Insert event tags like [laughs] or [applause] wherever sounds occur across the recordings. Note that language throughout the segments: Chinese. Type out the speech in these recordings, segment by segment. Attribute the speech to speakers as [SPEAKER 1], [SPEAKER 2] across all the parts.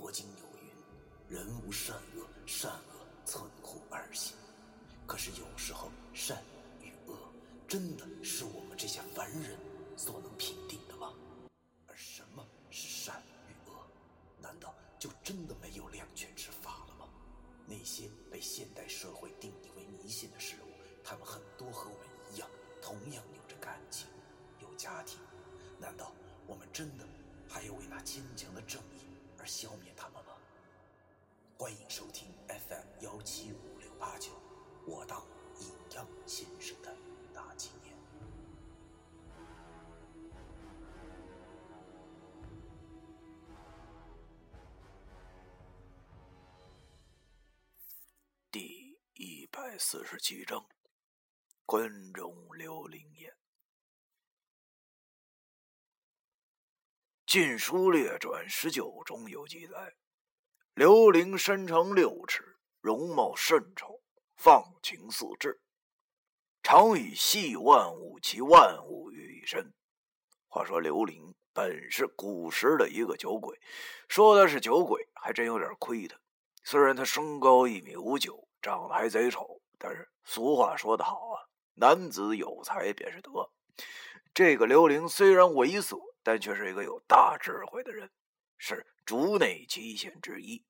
[SPEAKER 1] 佛经有云：“人无善恶，善恶存乎二心。”可是有时候，善与恶真的是我们这些凡人所能评定的吗？而什么是善与恶？难道就真的没有两全之法了吗？那些被现代社会定义为迷信的事百四十七章：关中刘灵眼。《晋书列传》十九中有记载：刘伶身长六尺，容貌甚丑。放情似志，常以戏万物，其万物于一身。话说刘伶本是古时的一个酒鬼，说的是酒鬼，还真有点亏他。虽然他身高一米五九，长得还贼丑，但是俗话说得好啊，男子有才便是德。这个刘玲虽然猥琐，但却是一个有大智慧的人，是竹内七贤之一。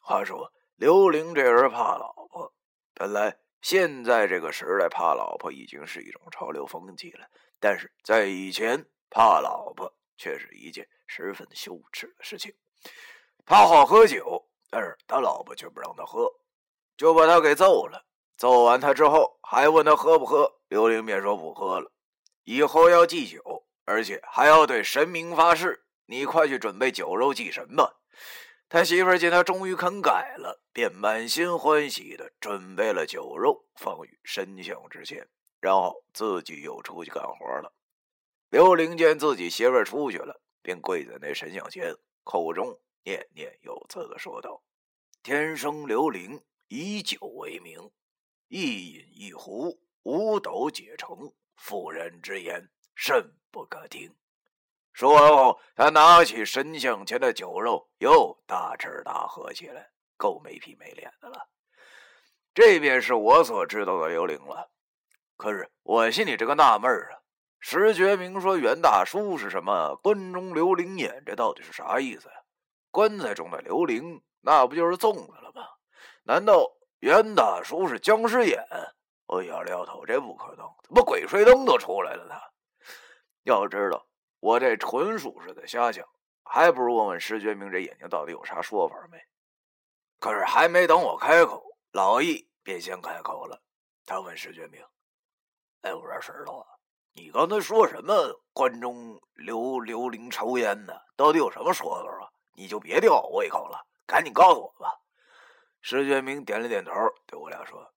[SPEAKER 1] 话说刘玲这人怕老婆。本来现在这个时代怕老婆已经是一种潮流风气了，但是在以前怕老婆却是一件十分羞耻的事情。他好喝酒，但是他老婆却不让他喝，就把他给揍了。揍完他之后，还问他喝不喝，刘玲便说不喝了。以后要祭酒，而且还要对神明发誓：“你快去准备酒肉祭神吧。”他媳妇儿见他终于肯改了，便满心欢喜的准备了酒肉放于神像之前，然后自己又出去干活了。刘玲见自己媳妇儿出去了，便跪在那神像前，口中念念有词的说道：“天生刘玲，以酒为名，一饮一壶，五斗解成。妇人之言，甚不可听。”说完后，他拿起神像前的酒肉，又大吃大喝起来，够没皮没脸的了。这便是我所知道的刘伶了。可是我心里这个纳闷啊，石觉明说袁大叔是什么关中刘伶眼，这到底是啥意思呀？棺材中的刘伶，那不就是粽子了吗？难道袁大叔是僵尸眼？我摇了摇头，这不可能，怎么鬼吹灯都出来了呢？要知道。我这纯属是在瞎想，还不如问问石觉明这眼睛到底有啥说法没？可是还没等我开口，老易便先开口了。他问石觉明：“哎，我说石头啊，你刚才说什么？关中刘刘伶抽烟呢？到底有什么说头啊？你就别吊我胃口了，赶紧告诉我吧。”石觉明点了点头，对我俩说：“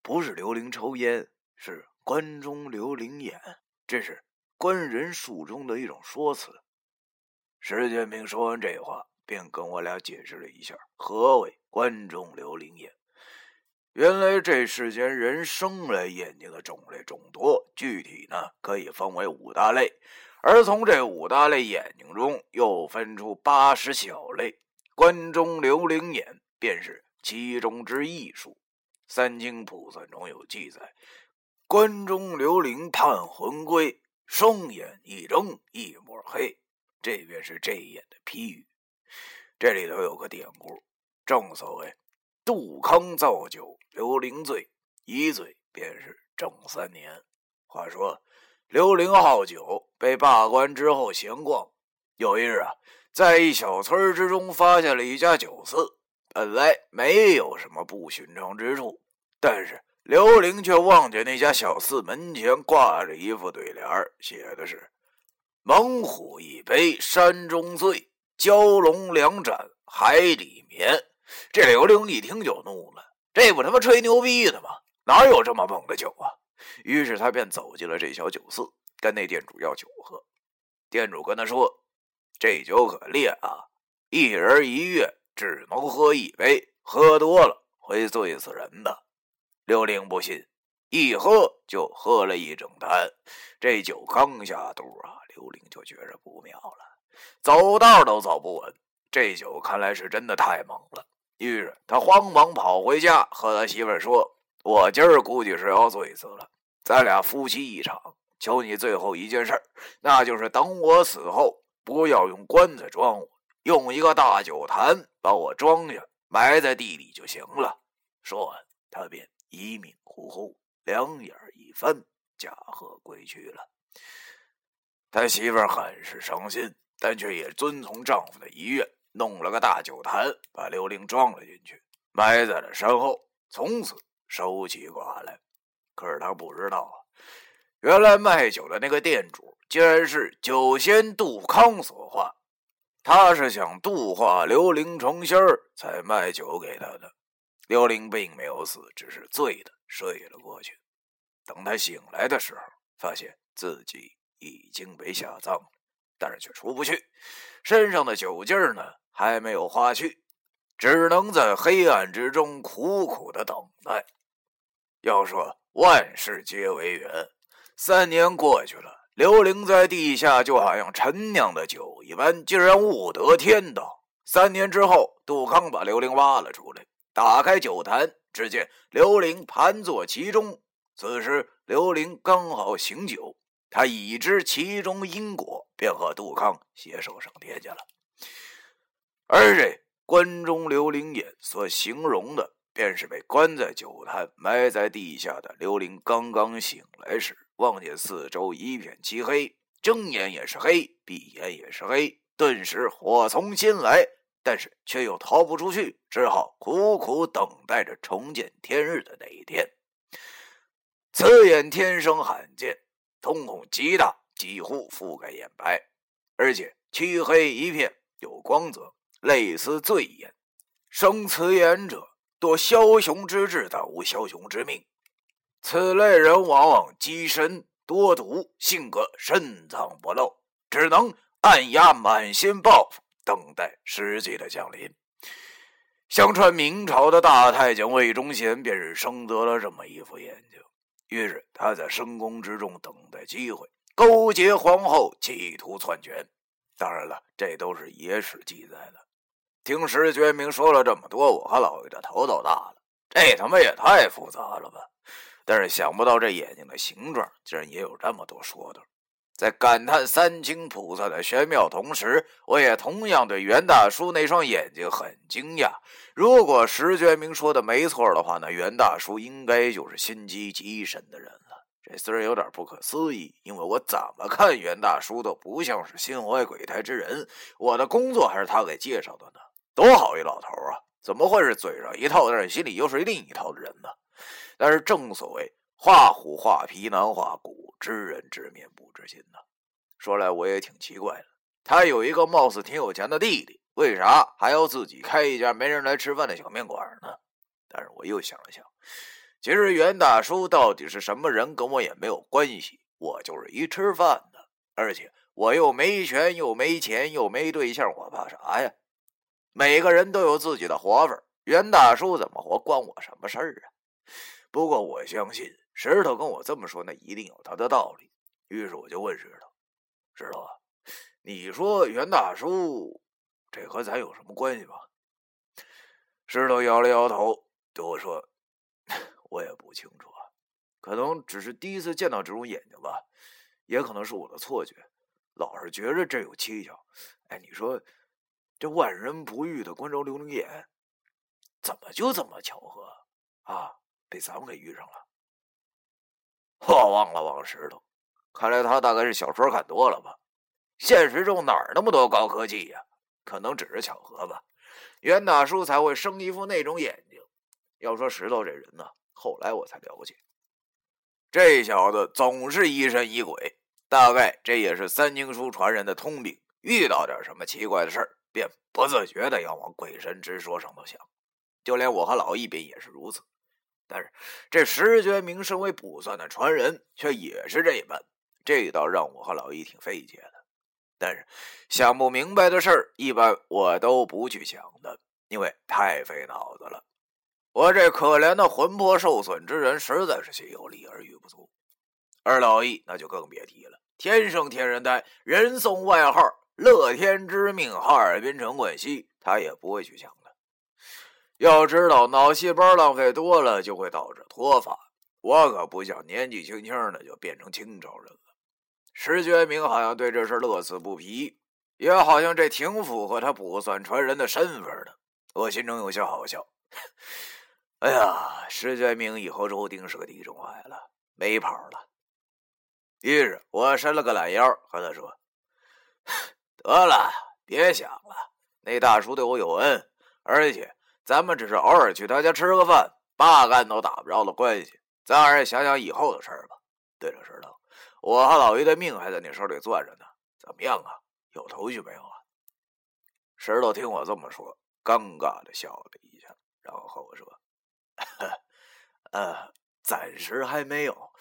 [SPEAKER 1] 不是刘玲抽烟，是关中刘玲眼，这是。”关人术中的一种说辞。石建明说完这话，便跟我俩解释了一下何为关中刘玲眼。原来这世间人生来眼睛的种类众多，具体呢可以分为五大类，而从这五大类眼睛中又分出八十小类，关中刘灵眼便是其中之一术。三经卜算中有记载：关中刘灵探魂归。双眼一睁，一抹黑，这便是这一眼的批语。这里头有个典故，正所谓杜康造酒，刘伶醉，一醉便是正三年。话说刘伶好酒，被罢官之后闲逛，有一日啊，在一小村之中发现了一家酒肆，本来没有什么不寻常之处，但是。刘玲却望见那家小寺门前挂着一副对联写的是“猛虎一杯山中醉，蛟龙两盏海里眠”。这刘玲一听就怒了：“这不他妈吹牛逼的吗？哪有这么猛的酒啊？”于是他便走进了这小酒肆，跟那店主要酒喝。店主跟他说：“这酒可烈啊，一人一月只能喝一杯，喝多了会醉死人的。”刘玲不信，一喝就喝了一整坛。这酒刚下肚啊，刘玲就觉着不妙了，走道都走不稳，这酒看来是真的太猛了。于是他慌忙跑回家，和他媳妇说：“我今儿估计是要醉死了。咱俩夫妻一场，求你最后一件事，那就是等我死后，不要用棺材装我，用一个大酒坛把我装下，埋在地里就行了。”说完，他便一命呼呼，两眼一翻，驾鹤归去了。他媳妇很是伤心，但却也遵从丈夫的遗愿。弄了个大酒坛，把刘玲装了进去，埋在了身后，从此收起寡来。可是他不知道啊，原来卖酒的那个店主竟然是酒仙杜康所化。他是想度化刘玲成仙儿才卖酒给他的。刘玲并没有死，只是醉的睡了过去。等他醒来的时候，发现自己已经被下葬了，但是却出不去，身上的酒劲儿呢？还没有化去，只能在黑暗之中苦苦的等待。要说万事皆为缘，三年过去了，刘玲在地下就好像陈酿的酒一般，竟然悟得天道。三年之后，杜康把刘玲挖了出来，打开酒坛，只见刘玲盘坐其中。此时刘玲刚好醒酒，他已知其中因果，便和杜康携手上天去了。而这关中刘玲眼所形容的，便是被关在酒坛、埋在地下的刘玲。刚刚醒来时，望见四周一片漆黑，睁眼也是黑，闭眼也是黑，顿时火从心来，但是却又逃不出去，只好苦苦等待着重见天日的那一天。此眼天生罕见，瞳孔极大，几乎覆盖眼白，而且漆黑一片，有光泽。类似醉眼，生此眼者多枭雄之志，但无枭雄之命。此类人往往积身多毒，性格深藏不露，只能按压满心抱负，等待时机的降临。相传明朝的大太监魏忠贤便是生得了这么一副眼睛，于是他在深宫之中等待机会，勾结皇后，企图篡权。当然了，这都是野史记载的。听石觉明说了这么多，我和老爷的头都大了。这他妈也太复杂了吧！但是想不到这眼睛的形状竟然也有这么多说道。在感叹三清菩萨的玄妙同时，我也同样对袁大叔那双眼睛很惊讶。如果石觉明说的没错的话，那袁大叔应该就是心机极深的人了。这虽然有点不可思议，因为我怎么看袁大叔都不像是心怀鬼胎之人。我的工作还是他给介绍的呢。多好一老头啊！怎么会是嘴上一套，但是心里又是另一套的人呢？但是正所谓画虎画皮难画骨，知人知面不知心呐。说来我也挺奇怪的，他有一个貌似挺有钱的弟弟，为啥还要自己开一家没人来吃饭的小面馆呢？但是我又想了想，其实袁大叔到底是什么人，跟我也没有关系。我就是一吃饭的，而且我又没权，又没钱，又没对象，我怕啥呀？每个人都有自己的活法，袁大叔怎么活关我什么事儿啊？不过我相信石头跟我这么说，那一定有他的道理。于是我就问石头：“石头，你说袁大叔这和咱有什么关系吗？”石头摇了摇头，对我说：“ [laughs] 我也不清楚啊，可能只是第一次见到这种眼睛吧，也可能是我的错觉，老是觉着这有蹊跷。哎，你说？”这万人不遇的关中刘灵眼，怎么就这么巧合啊？被咱们给遇上了。我望了望石头，看来他大概是小说看多了吧。现实中哪儿那么多高科技呀？可能只是巧合吧。袁大叔才会生一副那种眼睛。要说石头这人呢，后来我才了解，这小子总是疑神疑鬼，大概这也是三经书传人的通病。遇到点什么奇怪的事儿。便不自觉的要往鬼神之说上头想，就连我和老易便也是如此。但是这石觉明身为卜算的传人，却也是这般，这倒让我和老易挺费解的。但是想不明白的事儿，一般我都不去想的，因为太费脑子了。我这可怜的魂魄受损之人，实在是心有力而力不足。而老易那就更别提了，天生天然呆，人送外号。乐天之命，哈尔滨城冠希，他也不会去想。要知道，脑细胞浪费多了就会导致脱发。我可不想年纪轻轻的就变成清朝人了。石觉明好像对这事乐此不疲，也好像这挺符合他不算传人的身份的。我心中有些好笑。[laughs] 哎呀，石觉明以后注定是个地中海了，没跑了。于是我伸了个懒腰，和他说：“ [laughs] 得了，别想了。那大叔对我有恩，而且咱们只是偶尔去他家吃个饭，八竿都打不着的关系。咱还是想想以后的事儿吧。对了，石头，我和老于的命还在你手里攥着呢，怎么样啊？有头绪没有啊？”石头听我这么说，尴尬的笑了一下，然后和我说：“ [laughs] 呃，暂时还没有。”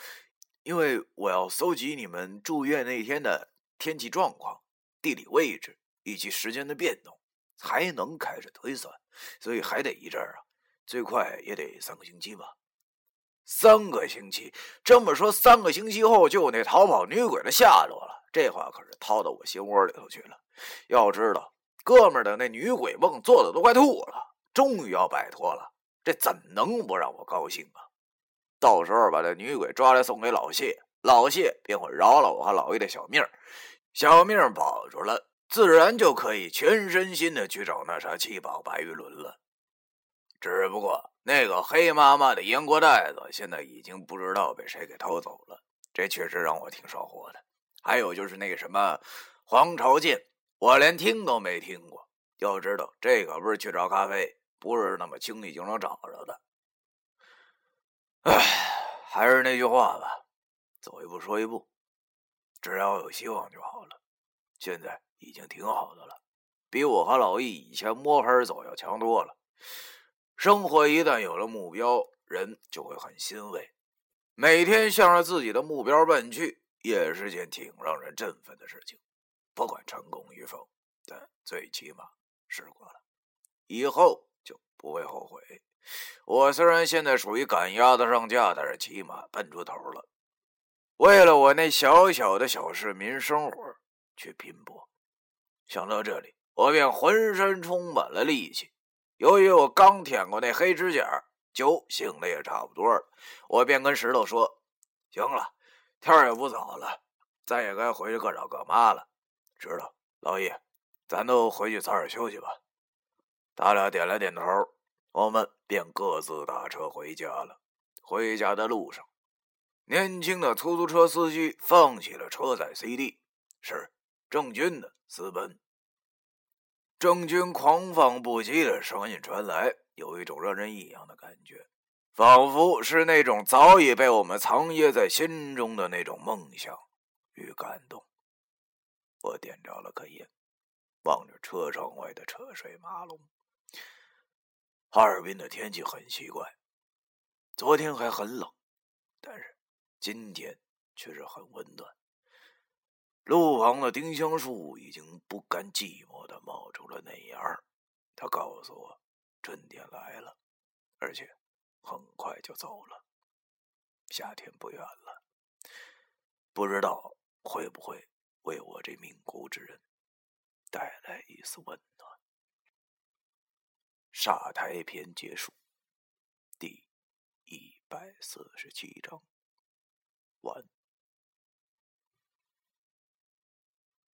[SPEAKER 1] 因为我要搜集你们住院那天的天气状况、地理位置以及时间的变动，才能开始推算，所以还得一阵儿啊，最快也得三个星期吧。三个星期，这么说，三个星期后就有那逃跑女鬼的下落了。这话可是掏到我心窝里头去了。要知道，哥们儿的那女鬼梦做的都快吐了，终于要摆脱了，这怎能不让我高兴啊？到时候把这女鬼抓来送给老谢，老谢便会饶了我和老爷的小命小命保住了，自然就可以全身心的去找那啥七宝白玉轮了。只不过那个黑麻麻的烟锅袋子现在已经不知道被谁给偷走了，这确实让我挺烧火的。还有就是那个什么黄朝剑，我连听都没听过。要知道，这可不是去找咖啡，不是那么轻易就能找着的。唉，还是那句话吧，走一步说一步，只要有希望就好了。现在已经挺好的了，比我和老易以前摸黑走要强多了。生活一旦有了目标，人就会很欣慰。每天向着自己的目标奔去，也是件挺让人振奋的事情。不管成功与否，但最起码试过了，以后就不会后悔。我虽然现在属于赶鸭子上架，但是起码奔出头了。为了我那小小的小市民生活去拼搏。想到这里，我便浑身充满了力气。由于我刚舔过那黑指甲，酒醒的也差不多了，我便跟石头说：“行了，天也不早了，咱也该回去各找各妈了。知道，老易，咱都回去早点休息吧。”他俩点了点头。我们便各自打车回家了。回家的路上，年轻的出租车司机放起了车载 CD，是郑钧的私奔。郑钧狂放不羁的声音传来，有一种让人异样的感觉，仿佛是那种早已被我们藏掖在心中的那种梦想与感动。我点着了颗烟，望着车窗外的车水马龙。哈尔滨的天气很奇怪，昨天还很冷，但是今天却是很温暖。路旁的丁香树已经不甘寂寞的冒出了嫩芽儿，它告诉我春天来了，而且很快就走了，夏天不远了。不知道会不会为我这命苦之人带来一丝温暖。沙台篇结束，第一百四十七章完。